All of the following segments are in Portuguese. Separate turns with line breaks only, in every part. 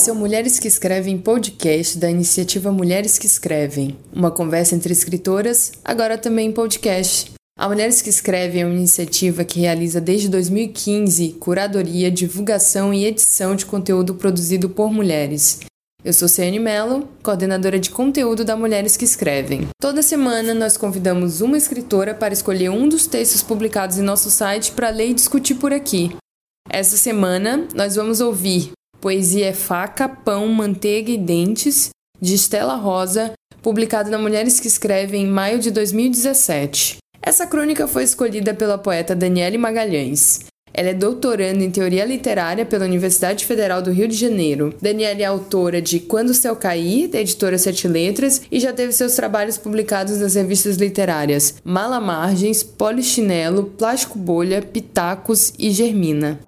Esse é o Mulheres que Escrevem podcast da iniciativa Mulheres que Escrevem, uma conversa entre escritoras, agora também em podcast. A Mulheres que Escrevem é uma iniciativa que realiza desde 2015 curadoria, divulgação e edição de conteúdo produzido por mulheres. Eu sou Ciane Mello, coordenadora de conteúdo da Mulheres que Escrevem. Toda semana nós convidamos uma escritora para escolher um dos textos publicados em nosso site para ler e discutir por aqui. Essa semana nós vamos ouvir Poesia é Faca, Pão, Manteiga e Dentes, de Estela Rosa, publicado na Mulheres que Escrevem em maio de 2017. Essa crônica foi escolhida pela poeta Daniele Magalhães. Ela é doutoranda em Teoria Literária pela Universidade Federal do Rio de Janeiro. Daniela é autora de Quando o Céu Cair, da editora Sete Letras, e já teve seus trabalhos publicados nas revistas literárias Mala Margens, Polichinelo, Plástico Bolha, Pitacos e Germina.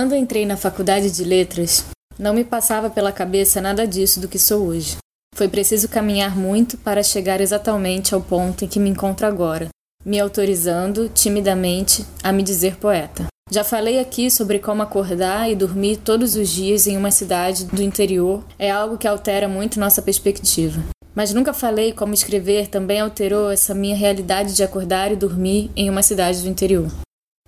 Quando entrei na faculdade de letras, não me passava pela cabeça nada disso do que sou hoje. Foi preciso caminhar muito para chegar exatamente ao ponto em que me encontro agora, me autorizando, timidamente, a me dizer poeta. Já falei aqui sobre como acordar e dormir todos os dias em uma cidade do interior é algo que altera muito nossa perspectiva. Mas nunca falei como escrever também alterou essa minha realidade de acordar e dormir em uma cidade do interior.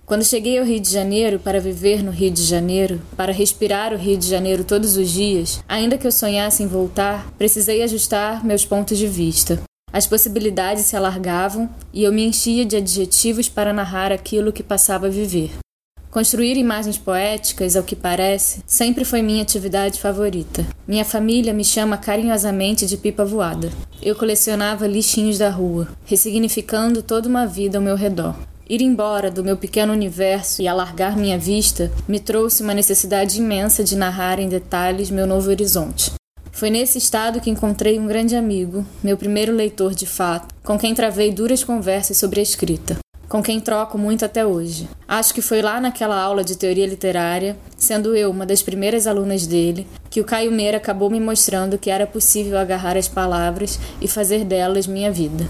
Quando cheguei ao Rio de Janeiro para viver no Rio de Janeiro, para respirar o Rio de Janeiro todos os dias, ainda que eu sonhasse em voltar, precisei ajustar meus pontos de vista. As possibilidades se alargavam e eu me enchia de adjetivos para narrar aquilo que passava a viver. Construir imagens poéticas, ao que parece, sempre foi minha atividade favorita. Minha família me chama carinhosamente de pipa voada. Eu colecionava lixinhos da rua, ressignificando toda uma vida ao meu redor. Ir embora do meu pequeno universo e alargar minha vista me trouxe uma necessidade imensa de narrar em detalhes meu novo horizonte. Foi nesse estado que encontrei um grande amigo, meu primeiro leitor de fato, com quem travei duras conversas sobre a escrita, com quem troco muito até hoje. Acho que foi lá naquela aula de teoria literária, sendo eu uma das primeiras alunas dele, que o Caio Meira acabou me mostrando que era possível agarrar as palavras e fazer delas minha vida.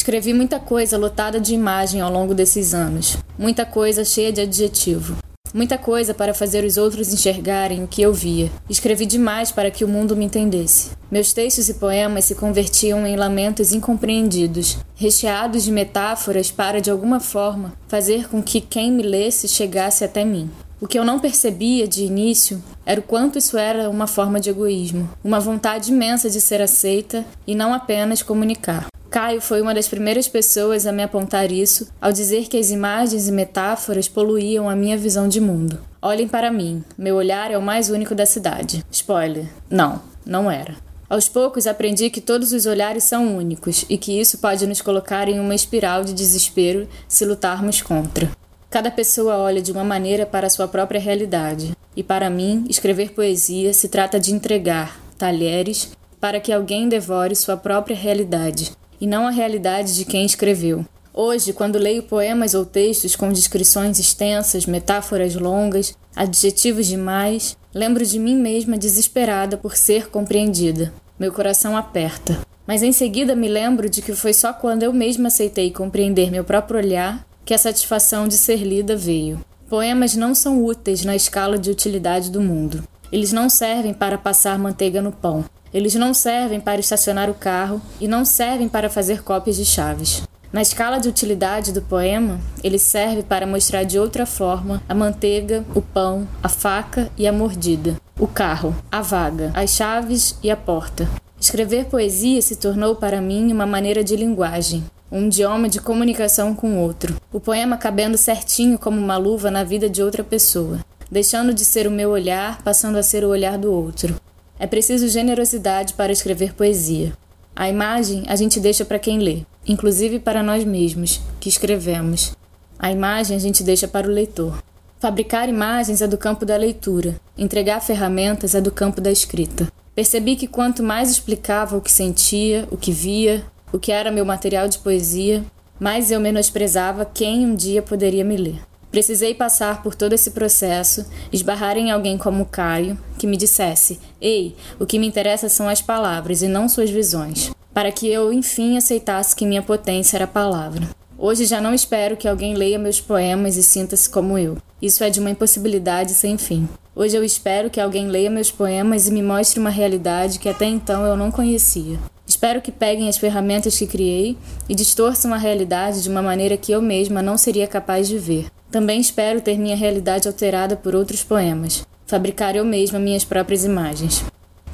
Escrevi muita coisa lotada de imagem ao longo desses anos, muita coisa cheia de adjetivo, muita coisa para fazer os outros enxergarem o que eu via. Escrevi demais para que o mundo me entendesse. Meus textos e poemas se convertiam em lamentos incompreendidos, recheados de metáforas para, de alguma forma, fazer com que quem me lesse chegasse até mim. O que eu não percebia de início era o quanto isso era uma forma de egoísmo, uma vontade imensa de ser aceita e não apenas comunicar. Caio foi uma das primeiras pessoas a me apontar isso ao dizer que as imagens e metáforas poluíam a minha visão de mundo. Olhem para mim, meu olhar é o mais único da cidade. Spoiler: não, não era. Aos poucos aprendi que todos os olhares são únicos e que isso pode nos colocar em uma espiral de desespero se lutarmos contra. Cada pessoa olha de uma maneira para a sua própria realidade, e para mim, escrever poesia se trata de entregar talheres para que alguém devore sua própria realidade, e não a realidade de quem escreveu. Hoje, quando leio poemas ou textos com descrições extensas, metáforas longas, adjetivos demais, lembro de mim mesma desesperada por ser compreendida. Meu coração aperta. Mas em seguida me lembro de que foi só quando eu mesma aceitei compreender meu próprio olhar que a satisfação de ser lida veio. Poemas não são úteis na escala de utilidade do mundo. Eles não servem para passar manteiga no pão. Eles não servem para estacionar o carro e não servem para fazer cópias de chaves. Na escala de utilidade do poema, ele serve para mostrar de outra forma a manteiga, o pão, a faca e a mordida, o carro, a vaga, as chaves e a porta. Escrever poesia se tornou para mim uma maneira de linguagem, um idioma de comunicação com o outro. O poema cabendo certinho como uma luva na vida de outra pessoa, deixando de ser o meu olhar, passando a ser o olhar do outro. É preciso generosidade para escrever poesia. A imagem a gente deixa para quem lê, inclusive para nós mesmos, que escrevemos. A imagem a gente deixa para o leitor. Fabricar imagens é do campo da leitura, entregar ferramentas é do campo da escrita. Percebi que quanto mais explicava o que sentia, o que via, o que era meu material de poesia, mais eu menosprezava quem um dia poderia me ler. Precisei passar por todo esse processo, esbarrar em alguém como Caio, que me dissesse: Ei, o que me interessa são as palavras e não suas visões. para que eu enfim aceitasse que minha potência era a palavra. Hoje já não espero que alguém leia meus poemas e sinta-se como eu. Isso é de uma impossibilidade sem fim. Hoje eu espero que alguém leia meus poemas e me mostre uma realidade que até então eu não conhecia. Espero que peguem as ferramentas que criei e distorçam a realidade de uma maneira que eu mesma não seria capaz de ver. Também espero ter minha realidade alterada por outros poemas, fabricar eu mesma minhas próprias imagens.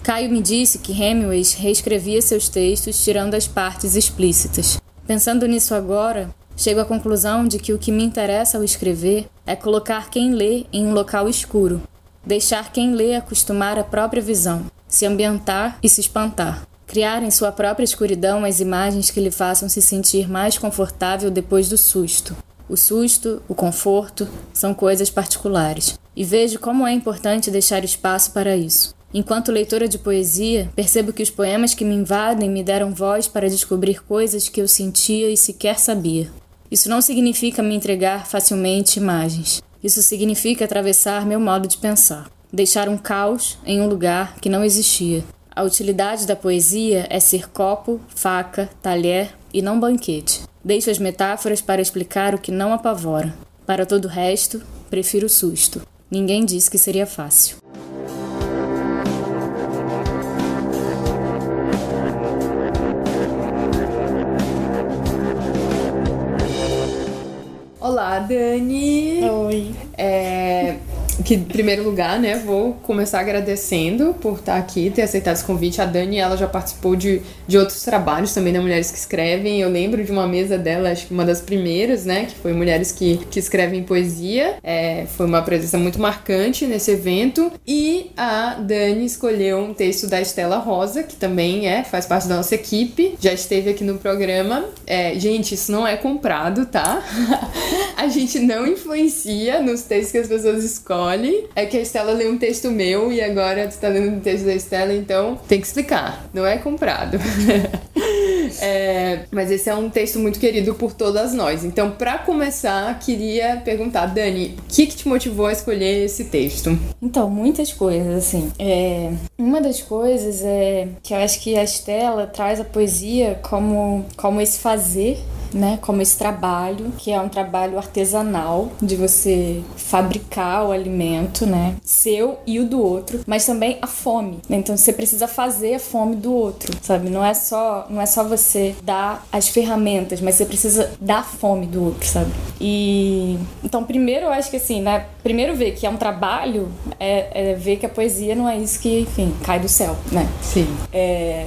Caio me disse que Hemingway reescrevia seus textos tirando as partes explícitas. Pensando nisso agora, chego à conclusão de que o que me interessa ao escrever é colocar quem lê em um local escuro, deixar quem lê acostumar a própria visão, se ambientar e se espantar. Criar em sua própria escuridão as imagens que lhe façam se sentir mais confortável depois do susto. O susto, o conforto, são coisas particulares. E vejo como é importante deixar espaço para isso. Enquanto leitora de poesia, percebo que os poemas que me invadem me deram voz para descobrir coisas que eu sentia e sequer sabia. Isso não significa me entregar facilmente imagens. Isso significa atravessar meu modo de pensar, deixar um caos em um lugar que não existia, a utilidade da poesia é ser copo, faca, talher e não banquete. Deixo as metáforas para explicar o que não apavora. Para todo o resto, prefiro o susto. Ninguém disse que seria fácil.
Olá, Dani!
Oi!
É, que, em primeiro lugar, né, vou começar agradecendo por estar aqui, ter aceitado esse convite. A Dani, ela já participou de, de outros trabalhos também da Mulheres que Escrevem. Eu lembro de uma mesa dela, acho que uma das primeiras, né, que foi Mulheres que, que Escrevem Poesia. É, foi uma presença muito marcante nesse evento. E a Dani escolheu um texto da Estela Rosa, que também é, faz parte da nossa equipe, já esteve aqui no programa. É, gente, isso não é comprado, tá? a gente não influencia nos textos que as pessoas escolhem é que a Estela leu um texto meu e agora tu tá lendo um texto da Estela, então tem que explicar, não é comprado. é, mas esse é um texto muito querido por todas nós. Então, para começar, queria perguntar, Dani, o que, que te motivou a escolher esse texto?
Então, muitas coisas, assim. É, uma das coisas é que eu acho que a Estela traz a poesia como, como esse fazer né, como esse trabalho, que é um trabalho artesanal de você fabricar o alimento, né, seu e o do outro, mas também a fome. Né? Então você precisa fazer a fome do outro, sabe? Não é só não é só você dar as ferramentas, mas você precisa dar a fome do outro, sabe? E então primeiro eu acho que assim, né, primeiro ver que é um trabalho é, é ver que a poesia não é isso que, enfim, cai do céu, né?
Sim.
É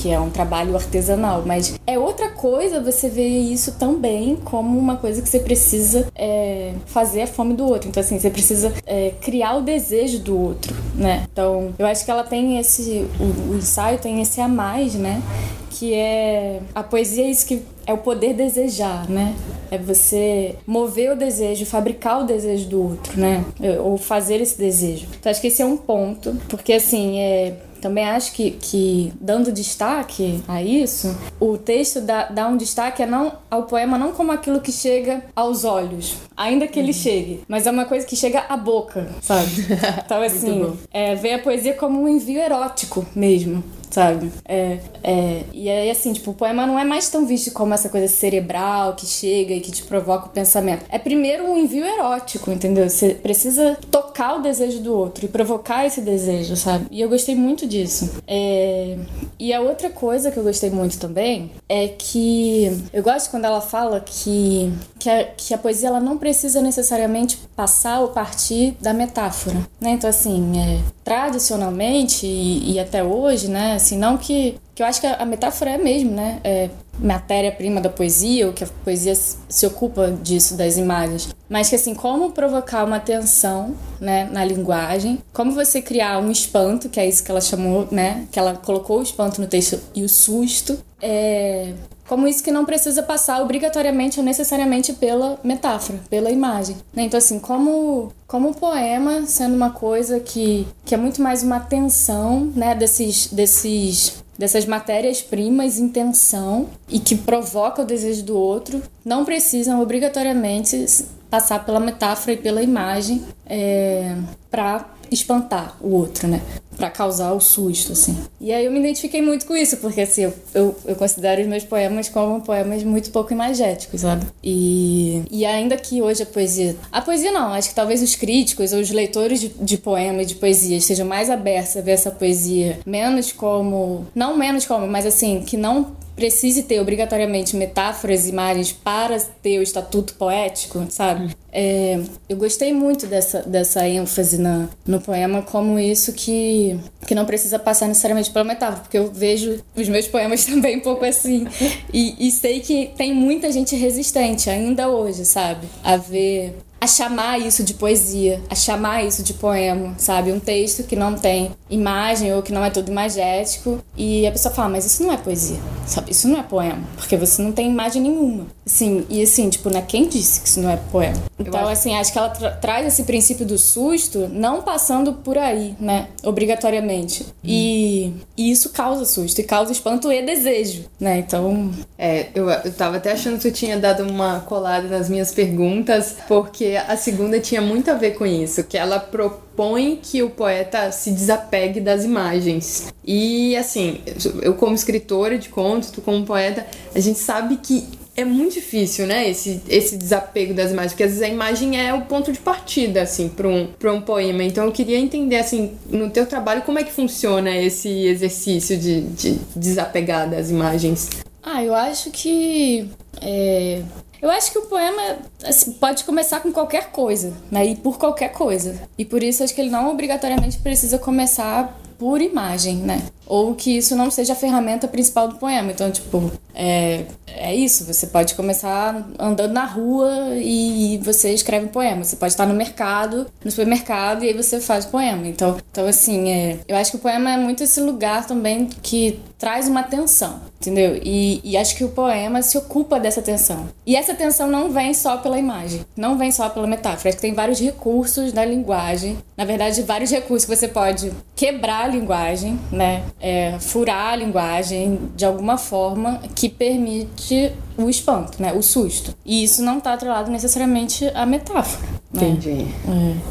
que é um trabalho artesanal, mas é outra coisa você ver isso também como uma coisa que você precisa é, fazer a fome do outro. Então, assim, você precisa é, criar o desejo do outro, né? Então, eu acho que ela tem esse. O, o ensaio tem esse a mais, né? que é a poesia é isso que é o poder desejar, né? É você mover o desejo, fabricar o desejo do outro, né? Ou fazer esse desejo. Então acho que esse é um ponto, porque assim, é também acho que, que dando destaque a isso, o texto dá, dá um destaque não, ao poema não como aquilo que chega aos olhos, ainda que ele uhum. chegue, mas é uma coisa que chega à boca, sabe? Então, assim, é, ver a poesia como um envio erótico mesmo sabe? É, é, e aí, assim, tipo, o poema não é mais tão visto como essa coisa cerebral que chega e que te provoca o pensamento. É primeiro um envio erótico, entendeu? Você precisa tocar o desejo do outro e provocar esse desejo, sabe? E eu gostei muito disso. É... E a outra coisa que eu gostei muito também é que eu gosto quando ela fala que, que, a, que a poesia ela não precisa necessariamente passar ou partir da metáfora, né? Então, assim, é, tradicionalmente e, e até hoje, né? Assim, não que que eu acho que a metáfora é mesmo, né? É matéria-prima da poesia, ou que a poesia se ocupa disso, das imagens. Mas que assim, como provocar uma tensão, né, na linguagem, como você criar um espanto, que é isso que ela chamou, né? Que ela colocou o espanto no texto e o susto. É, como isso que não precisa passar obrigatoriamente ou necessariamente pela metáfora, pela imagem. Né? Então, assim, como, como o poema sendo uma coisa que, que é muito mais uma tensão né, desses, desses dessas matérias-primas em tensão e que provoca o desejo do outro, não precisam obrigatoriamente passar pela metáfora e pela imagem é, para espantar o outro, né? para causar o susto, assim. E aí eu me identifiquei muito com isso, porque assim, eu, eu, eu, considero os meus poemas como poemas muito pouco imagéticos, sabe? E, e ainda que hoje a poesia. A poesia não, acho que talvez os críticos ou os leitores de, de poema e de poesia estejam mais abertos a ver essa poesia menos como. Não menos como, mas assim, que não precise ter obrigatoriamente metáforas e imagens para ter o estatuto poético, sabe? É, eu gostei muito dessa, dessa ênfase na, no poema como isso que, que não precisa passar necessariamente pela metáfora, porque eu vejo os meus poemas também um pouco assim. E, e sei que tem muita gente resistente ainda hoje, sabe? A ver a chamar isso de poesia, a chamar isso de poema, sabe? Um texto que não tem imagem ou que não é todo imagético e a pessoa fala, mas isso não é poesia, sabe? Isso não é poema, porque você não tem imagem nenhuma. Assim, e assim, tipo, né? Quem disse que isso não é poema? Então, acho... assim, acho que ela tra traz esse princípio do susto não passando por aí, né? Obrigatoriamente. Hum. E, e, isso causa susto, e causa espanto e desejo, né? Então...
É, eu, eu tava até achando que tu tinha dado uma colada nas minhas perguntas, porque a segunda tinha muito a ver com isso, que ela propõe que o poeta se desapegue das imagens. E assim, eu como escritora de contos, tu como poeta, a gente sabe que é muito difícil, né, esse, esse desapego das imagens, porque às vezes a imagem é o ponto de partida, assim, para um, um poema. Então eu queria entender, assim, no teu trabalho, como é que funciona esse exercício de, de desapegar das imagens?
Ah, eu acho que é, eu acho que o poema assim, pode começar com qualquer coisa, né? E por qualquer coisa. E por isso acho que ele não obrigatoriamente precisa começar por imagem, né? Ou que isso não seja a ferramenta principal do poema. Então, tipo, é, é isso. Você pode começar andando na rua e você escreve um poema. Você pode estar no mercado, no supermercado, e aí você faz poema. Então, então assim, é, eu acho que o poema é muito esse lugar também que traz uma atenção, entendeu? E, e acho que o poema se ocupa dessa atenção. E essa atenção não vem só pela imagem, não vem só pela metáfora. Acho que tem vários recursos da linguagem. Na verdade, vários recursos que você pode quebrar a linguagem, né? É, furar a linguagem de alguma forma que permite o espanto, né? O susto. E isso não está atrelado necessariamente à metáfora.
Né? Entendi.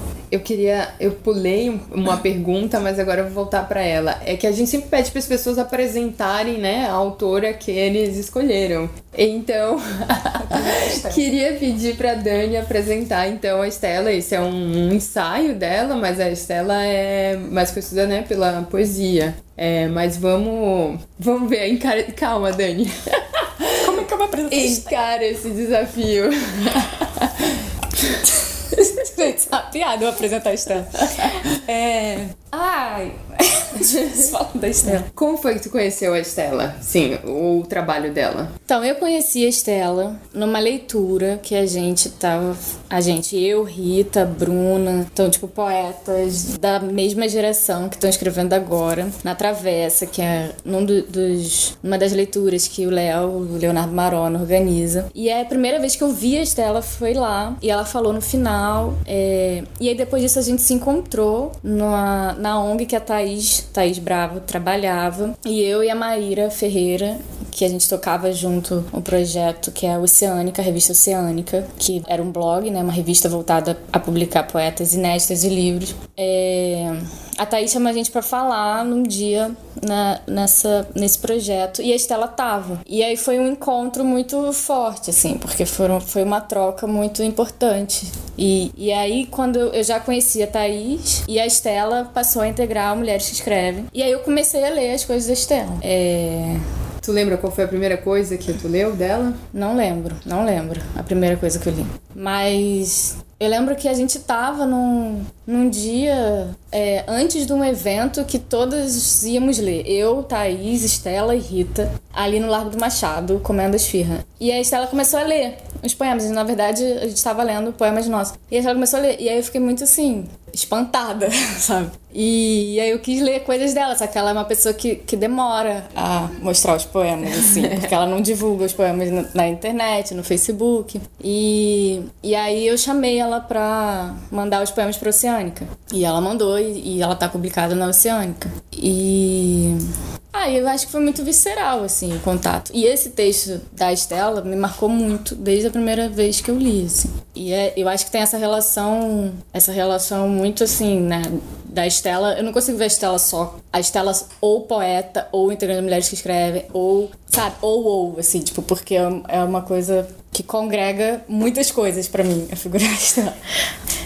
É eu queria. Eu pulei uma pergunta, mas agora eu vou voltar para ela. É que a gente sempre pede para as pessoas apresentarem, né, a autora que eles escolheram. Então, queria pedir para Dani apresentar então a Estela. Esse é um, ensaio dela, mas a Estela é mais conhecida, né, pela poesia. É, mas vamos. Vamos ver. Encara... Calma, Dani.
Como é que eu vou apresentar?
Encara esse desafio.
Gente, essa piada eu apresentar a Estela. É. Ai. Falando da Estela.
Como foi que tu conheceu a Estela? Sim, o trabalho dela.
Então, eu conheci a Estela numa leitura que a gente tava. A gente, eu, Rita, Bruna, então, tipo, poetas da mesma geração que estão escrevendo agora, na Travessa, que é num do, dos, uma das leituras que o Léo, o Leonardo Marona, organiza. E é a primeira vez que eu vi a Estela foi lá, e ela falou no final. É, e aí depois disso a gente se encontrou numa, na ONG que a Thaís, Thaís Bravo trabalhava. E eu e a Maíra Ferreira, que a gente tocava junto um projeto que é a Oceânica, a revista Oceânica, que era um blog, né, uma revista voltada a publicar poetas inéditas e livros. É... A Thaís chama a gente para falar num dia na, nessa, nesse projeto e a Estela tava. E aí foi um encontro muito forte, assim, porque foram, foi uma troca muito importante. E, e aí, quando eu já conhecia a Thaís e a Estela passou a integrar Mulheres que Escrevem. E aí eu comecei a ler as coisas da Estela. É...
Tu lembra qual foi a primeira coisa que tu leu dela?
Não lembro, não lembro a primeira coisa que eu li. Mas eu lembro que a gente tava num, num dia é, antes de um evento que todas íamos ler. Eu, Thaís, Estela e Rita, ali no Largo do Machado, comendo esfirra. E a Estela começou a ler os poemas. Na verdade, a gente estava lendo poemas nossos. E a Estela começou a ler. E aí eu fiquei muito assim, espantada, sabe? E, e, aí eu quis ler coisas dela, só que ela é uma pessoa que, que demora a mostrar os poemas, assim, porque ela não divulga os poemas na, na, internet, no Facebook. E, e aí eu chamei ela pra mandar os poemas pra Oceânica. E ela mandou, e, e ela tá publicada na Oceânica. E. Ah, eu acho que foi muito visceral, assim, o contato. E esse texto da Estela me marcou muito desde a primeira vez que eu li, assim. E é, eu acho que tem essa relação, essa relação muito, assim, né, da Estela, eu não consigo ver a Estela só. A Estela ou poeta, ou integrante de mulheres que escrevem, ou, sabe, ou, ou, assim, tipo, porque é, é uma coisa que congrega muitas coisas para mim, a figura Estela.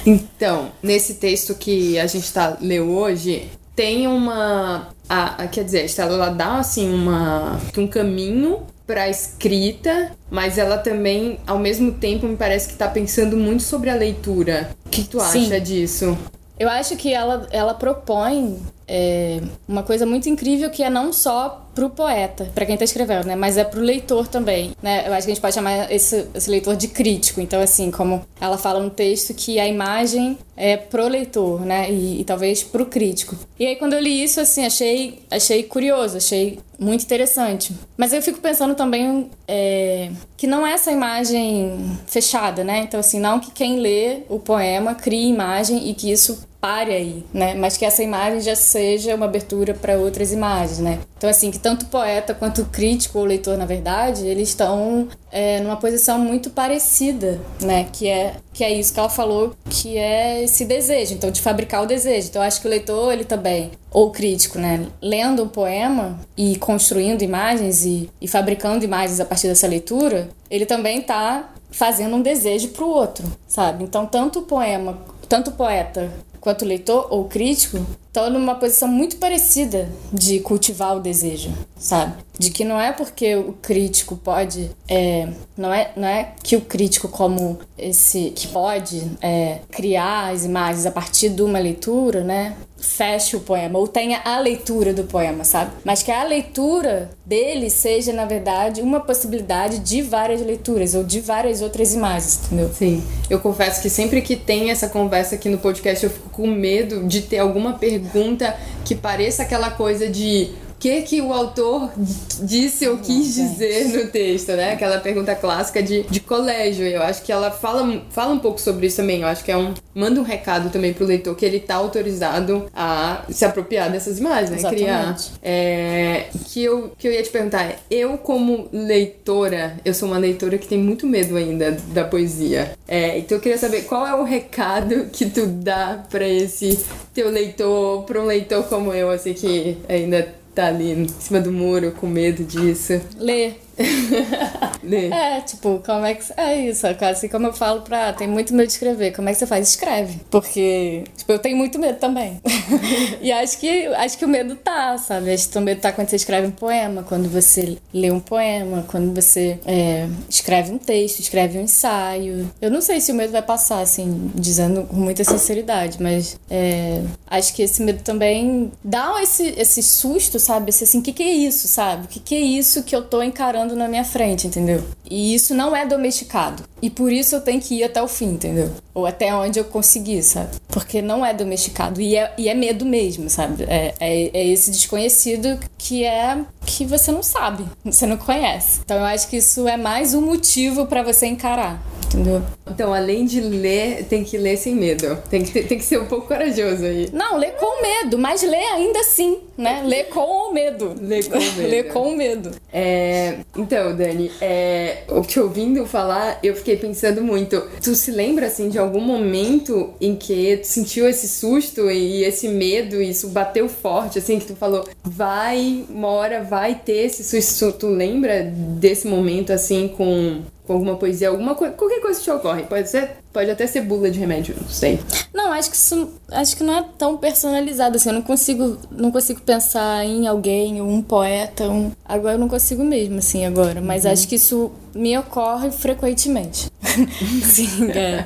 Então, nesse texto que a gente tá leu hoje, tem uma. A, a, quer dizer, a Estela ela dá assim uma, um caminho para escrita, mas ela também, ao mesmo tempo, me parece que tá pensando muito sobre a leitura. O que tu acha Sim. disso?
Eu acho que ela, ela propõe é, uma coisa muito incrível que é não só pro poeta, para quem tá escrevendo, né? Mas é pro leitor também, né? Eu acho que a gente pode chamar esse, esse leitor de crítico. Então, assim, como ela fala no texto que a imagem é pro leitor, né? E, e talvez pro crítico. E aí, quando eu li isso, assim, achei, achei curioso, achei muito interessante. Mas eu fico pensando também é, que não é essa imagem fechada, né? Então, assim, não que quem lê o poema crie imagem e que isso pare aí, né? Mas que essa imagem já seja uma abertura para outras imagens, né? Então, assim, que tanto o poeta quanto o crítico ou leitor, na verdade, eles estão é, numa posição muito parecida, né? Que é, que é isso que ela falou, que é esse desejo, então, de fabricar o desejo. Então, acho que o leitor, ele também, ou o crítico, né? Lendo um poema e construindo imagens e, e fabricando imagens a partir dessa leitura, ele também está fazendo um desejo para o outro, sabe? Então, tanto o poema, tanto o poeta quanto leitor ou crítico, estão numa posição muito parecida de cultivar o desejo, sabe? De que não é porque o crítico pode. É, não, é, não é que o crítico, como esse que pode é, criar as imagens a partir de uma leitura, né? feche o poema ou tenha a leitura do poema, sabe? Mas que a leitura dele seja, na verdade, uma possibilidade de várias leituras ou de várias outras imagens, entendeu?
Sim. Eu confesso que sempre que tem essa conversa aqui no podcast, eu fico com medo de ter alguma pergunta que pareça aquela coisa de que que o autor disse ou quis dizer no texto, né? Aquela pergunta clássica de, de colégio. Eu acho que ela fala, fala um pouco sobre isso também. Eu acho que é um. Manda um recado também pro leitor que ele tá autorizado a se apropriar dessas imagens, né?
Exatamente.
Criar. É, que, eu, que eu ia te perguntar é, eu, como leitora, eu sou uma leitora que tem muito medo ainda da poesia. É, então eu queria saber qual é o recado que tu dá para esse teu leitor, pra um leitor como eu, assim, que ainda tá ali em cima do muro com medo disso.
Lê. Lê. É, tipo, como é que. É isso, é quase assim como eu falo pra. Tem muito medo de escrever. Como é que você faz? Escreve. Porque, tipo, eu tenho muito medo também. e acho que, acho que o medo tá, sabe? Acho que o medo tá quando você escreve um poema, quando você lê um poema, quando você é, escreve um texto, escreve um ensaio. Eu não sei se o medo vai passar, assim, dizendo com muita sinceridade, mas é, acho que esse medo também dá esse, esse susto, sabe? Esse, assim, o que, que é isso, sabe? O que, que é isso que eu tô encarando? Na minha frente, entendeu? E isso não é domesticado. E por isso eu tenho que ir até o fim, entendeu? Ou até onde eu conseguir, sabe? Porque não é domesticado. E é, e é medo mesmo, sabe? É, é, é esse desconhecido que é que você não sabe, você não conhece. Então eu acho que isso é mais um motivo para você encarar entendeu?
Então, além de ler, tem que ler sem medo. Tem que, tem que ser um pouco corajoso aí.
Não, ler com medo, mas ler ainda assim, né? Ler com o medo.
Ler com medo.
ler com medo.
É, então, Dani, é, te ouvindo falar, eu fiquei pensando muito. Tu se lembra, assim, de algum momento em que tu sentiu esse susto e esse medo, e isso bateu forte, assim, que tu falou, vai, uma hora vai ter esse susto. Tu lembra desse momento, assim, com com alguma poesia, alguma coisa, qualquer coisa que te ocorre. Pode ser, pode até ser bula de remédio, não sei.
Não, acho que isso, acho que não é tão personalizado assim. Eu não consigo, não consigo pensar em alguém, um poeta, um. Agora eu não consigo mesmo, assim, agora. Mas uhum. acho que isso me ocorre frequentemente. Sim, é.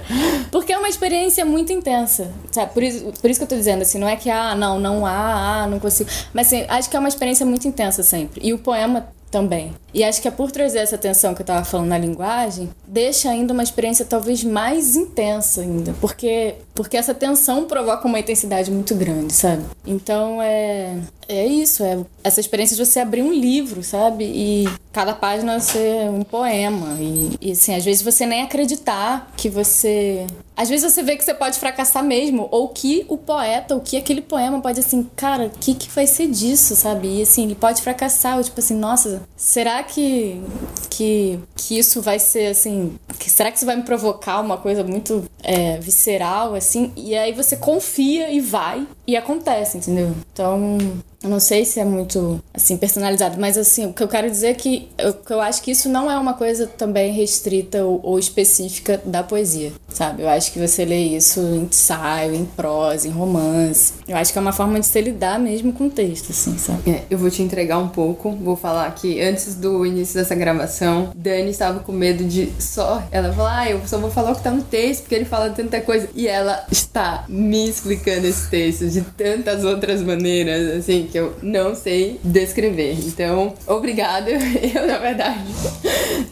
Porque é uma experiência muito intensa, sabe? Por isso, por isso que eu tô dizendo, assim, não é que, ah, não, não há, ah, não consigo. Mas, assim, acho que é uma experiência muito intensa sempre. E o poema também. E acho que é por trazer essa atenção que eu estava falando na linguagem, deixa ainda uma experiência talvez mais intensa ainda, porque porque essa tensão provoca uma intensidade muito grande, sabe? Então é é isso, é essa experiência de você abrir um livro, sabe? E cada página ser um poema e, e assim, às vezes você nem acreditar que você às vezes você vê que você pode fracassar mesmo, ou que o poeta, ou que aquele poema pode assim, cara, o que, que vai ser disso, sabe? E assim, ele pode fracassar, ou tipo assim, nossa, será que, que, que isso vai ser assim, que, será que isso vai me provocar uma coisa muito é, visceral, assim? E aí você confia e vai, e acontece, entendeu? Então, eu não sei se é muito, assim, personalizado, mas, assim, o que eu quero dizer é que eu, eu acho que isso não é uma coisa também restrita ou, ou, específica da poesia, sabe? Eu acho que você lê isso em ensaio, em prosa, em romance. Eu acho que é uma forma de se lidar mesmo com o texto, assim, sabe?
É, eu vou te entregar um pouco. Vou falar que antes do início dessa gravação, Dani estava com medo de só. Ela falou, ah, eu só vou falar o que tá no texto, porque ele fala tanta coisa. E ela está me explicando esse texto de tantas outras maneiras, assim, que eu não sei descrever. Então, obrigada. Eu, na verdade,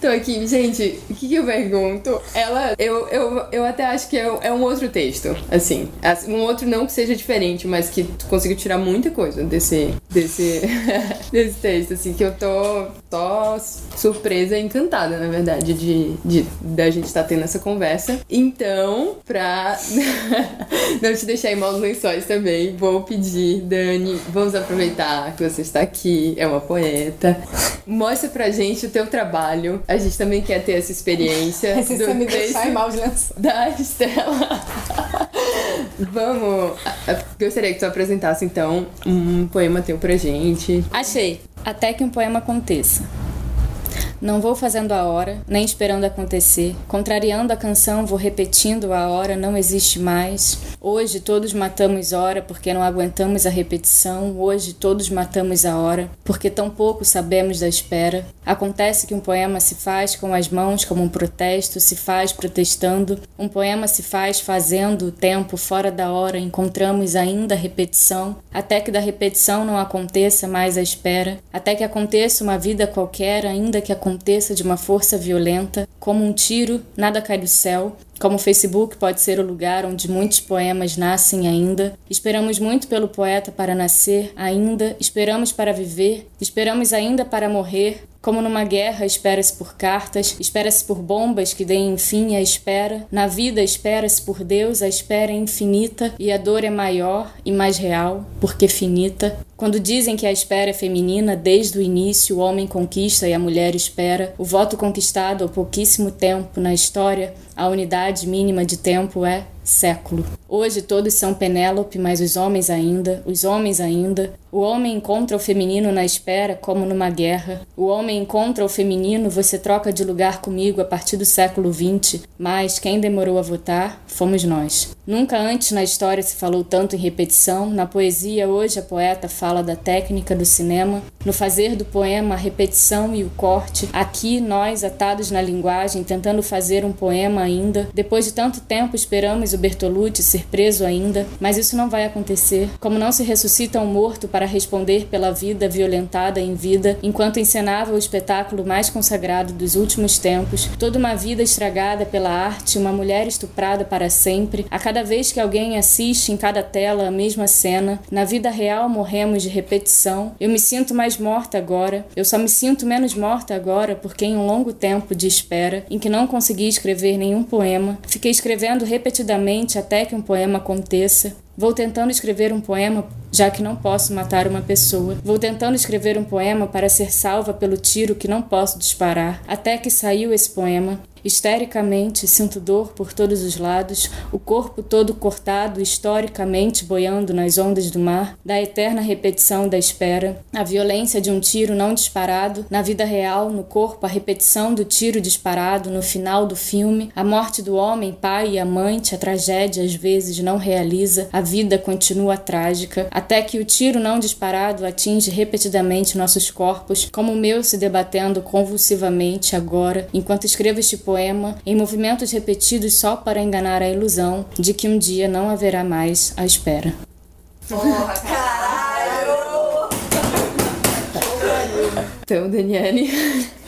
tô aqui. Gente, o que, que eu pergunto? Ela, eu, eu, eu até acho que é, é um outro texto, assim. Um outro não que seja diferente, mas que tu conseguiu tirar muita coisa desse, desse, desse texto, assim, que eu tô, tô surpresa e encantada, na verdade, de, de da gente estar tá tendo essa conversa. Então, pra não te deixar em maus lençóis também, vou pedir, Dani, vamos aproveitar que você está aqui, é uma poeta. Mostra pra gente o teu trabalho. A gente também quer ter essa experiência.
Se do você me deixar em maus lençóis.
Da Estela. Vamos. Gostaria que tu apresentasse então um poema teu pra gente.
Achei. Até que um poema aconteça. Não vou fazendo a hora, nem esperando acontecer. Contrariando a canção, vou repetindo a hora, não existe mais. Hoje todos matamos hora porque não aguentamos a repetição. Hoje todos matamos a hora porque tão pouco sabemos da espera. Acontece que um poema se faz com as mãos como um protesto, se faz protestando. Um poema se faz fazendo o tempo fora da hora. Encontramos ainda a repetição, até que da repetição não aconteça mais a espera, até que aconteça uma vida qualquer, ainda que aconteça aconteça de uma força violenta, como um tiro, nada cai do céu, como o Facebook pode ser o lugar onde muitos poemas nascem ainda, esperamos muito pelo poeta para nascer ainda, esperamos para viver, esperamos ainda para morrer, como numa guerra, espera-se por cartas, espera-se por bombas que deem fim à espera. Na vida, espera-se por Deus, a espera é infinita e a dor é maior e mais real, porque finita. Quando dizem que a espera é feminina, desde o início o homem conquista e a mulher espera, o voto conquistado há pouquíssimo tempo na história, a unidade mínima de tempo é século. Hoje todos são Penélope, mas os homens ainda, os homens ainda. O homem encontra o feminino na espera, como numa guerra. O homem encontra o feminino, você troca de lugar comigo a partir do século XX, mas quem demorou a votar fomos nós. Nunca antes na história se falou tanto em repetição. Na poesia, hoje a poeta fala da técnica do cinema. No fazer do poema, a repetição e o corte. Aqui, nós, atados na linguagem, tentando fazer um poema ainda. Depois de tanto tempo, esperamos o Bertolucci ser preso ainda, mas isso não vai acontecer. Como não se ressuscita um morto para responder pela vida violentada em vida, enquanto encenava o espetáculo mais consagrado dos últimos tempos, toda uma vida estragada pela arte, uma mulher estuprada para sempre. A cada vez que alguém assiste em cada tela a mesma cena, na vida real morremos de repetição. Eu me sinto mais morta agora. Eu só me sinto menos morta agora porque em um longo tempo de espera, em que não consegui escrever nenhum poema, fiquei escrevendo repetidamente até que um poema aconteça. Vou tentando escrever um poema, já que não posso matar uma pessoa. Vou tentando escrever um poema para ser salva pelo tiro que não posso disparar. Até que saiu esse poema. Histericamente, sinto dor por todos os lados, o corpo todo cortado, historicamente boiando nas ondas do mar, da eterna repetição da espera, a violência de um tiro não disparado, na vida real, no corpo, a repetição do tiro disparado, no final do filme, a morte do homem, pai e amante, a tragédia às vezes não realiza, a vida continua trágica, até que o tiro não disparado atinge repetidamente nossos corpos, como o meu se debatendo convulsivamente agora, enquanto escrevo este poema em movimentos repetidos só para enganar a ilusão de que um dia não haverá mais a espera.
Porra, caralho!
Então, Daniele,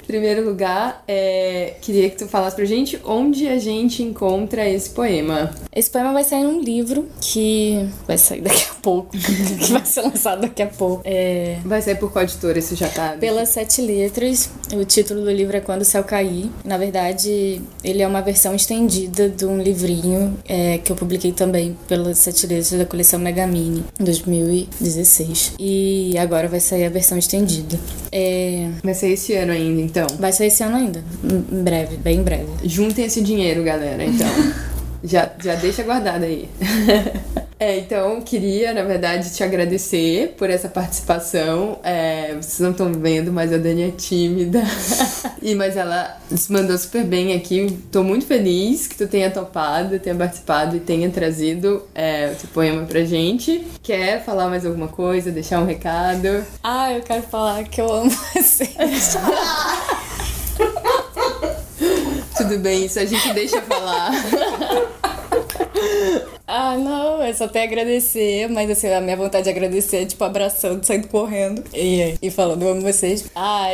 primeiro lugar, é, queria que tu falasse pra gente onde a gente encontra esse poema.
Esse poema vai sair num livro que vai sair daqui a pouco, que vai ser lançado daqui a pouco. É...
Vai sair por qual editora? Isso já tá?
Pelas Sete Letras. O título do livro é Quando o Céu Cair. Na verdade, ele é uma versão estendida de um livrinho é, que eu publiquei também pelas Sete Letras da coleção Megamini, em 2016. E agora vai sair a versão estendida. É...
Vai sair esse ano ainda, então então?
Vai sair esse ano ainda. Em breve, bem em breve.
Juntem esse dinheiro, galera, então. já, já deixa guardado aí. É, então queria, na verdade, te agradecer por essa participação. É, vocês não estão vendo, mas a Dani é tímida. e, mas ela se mandou super bem aqui. Tô muito feliz que tu tenha topado, tenha participado e tenha trazido é, o teu poema pra gente. Quer falar mais alguma coisa, deixar um recado?
Ah, eu quero falar que eu amo vocês.
Tudo bem, isso a gente deixa falar.
Ah, não, é só até agradecer, mas assim, a minha vontade de agradecer é tipo abraçando, saindo correndo e, e falando, amo vocês. Ah.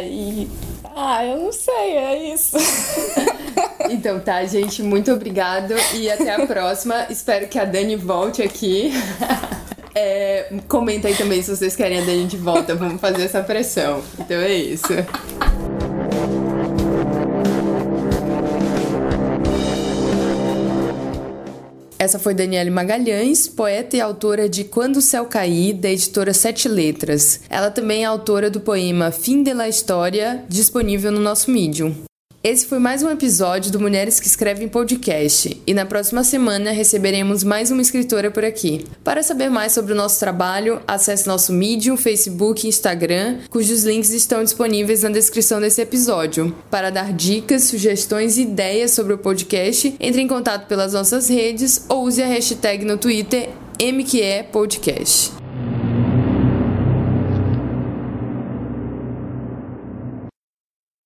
Ah, eu não sei, é isso.
Então tá, gente, muito obrigado e até a próxima. Espero que a Dani volte aqui. É, comenta aí também se vocês querem a Dani de volta, vamos fazer essa pressão. Então é isso. Essa foi Daniele Magalhães, poeta e autora de Quando o Céu Cair, da editora Sete Letras. Ela também é autora do poema Fim de la História, disponível no nosso Medium. Esse foi mais um episódio do Mulheres que Escrevem Podcast e na próxima semana receberemos mais uma escritora por aqui. Para saber mais sobre o nosso trabalho, acesse nosso Medium, Facebook e Instagram, cujos links estão disponíveis na descrição desse episódio. Para dar dicas, sugestões e ideias sobre o podcast, entre em contato pelas nossas redes ou use a hashtag no Twitter MQEPodcast.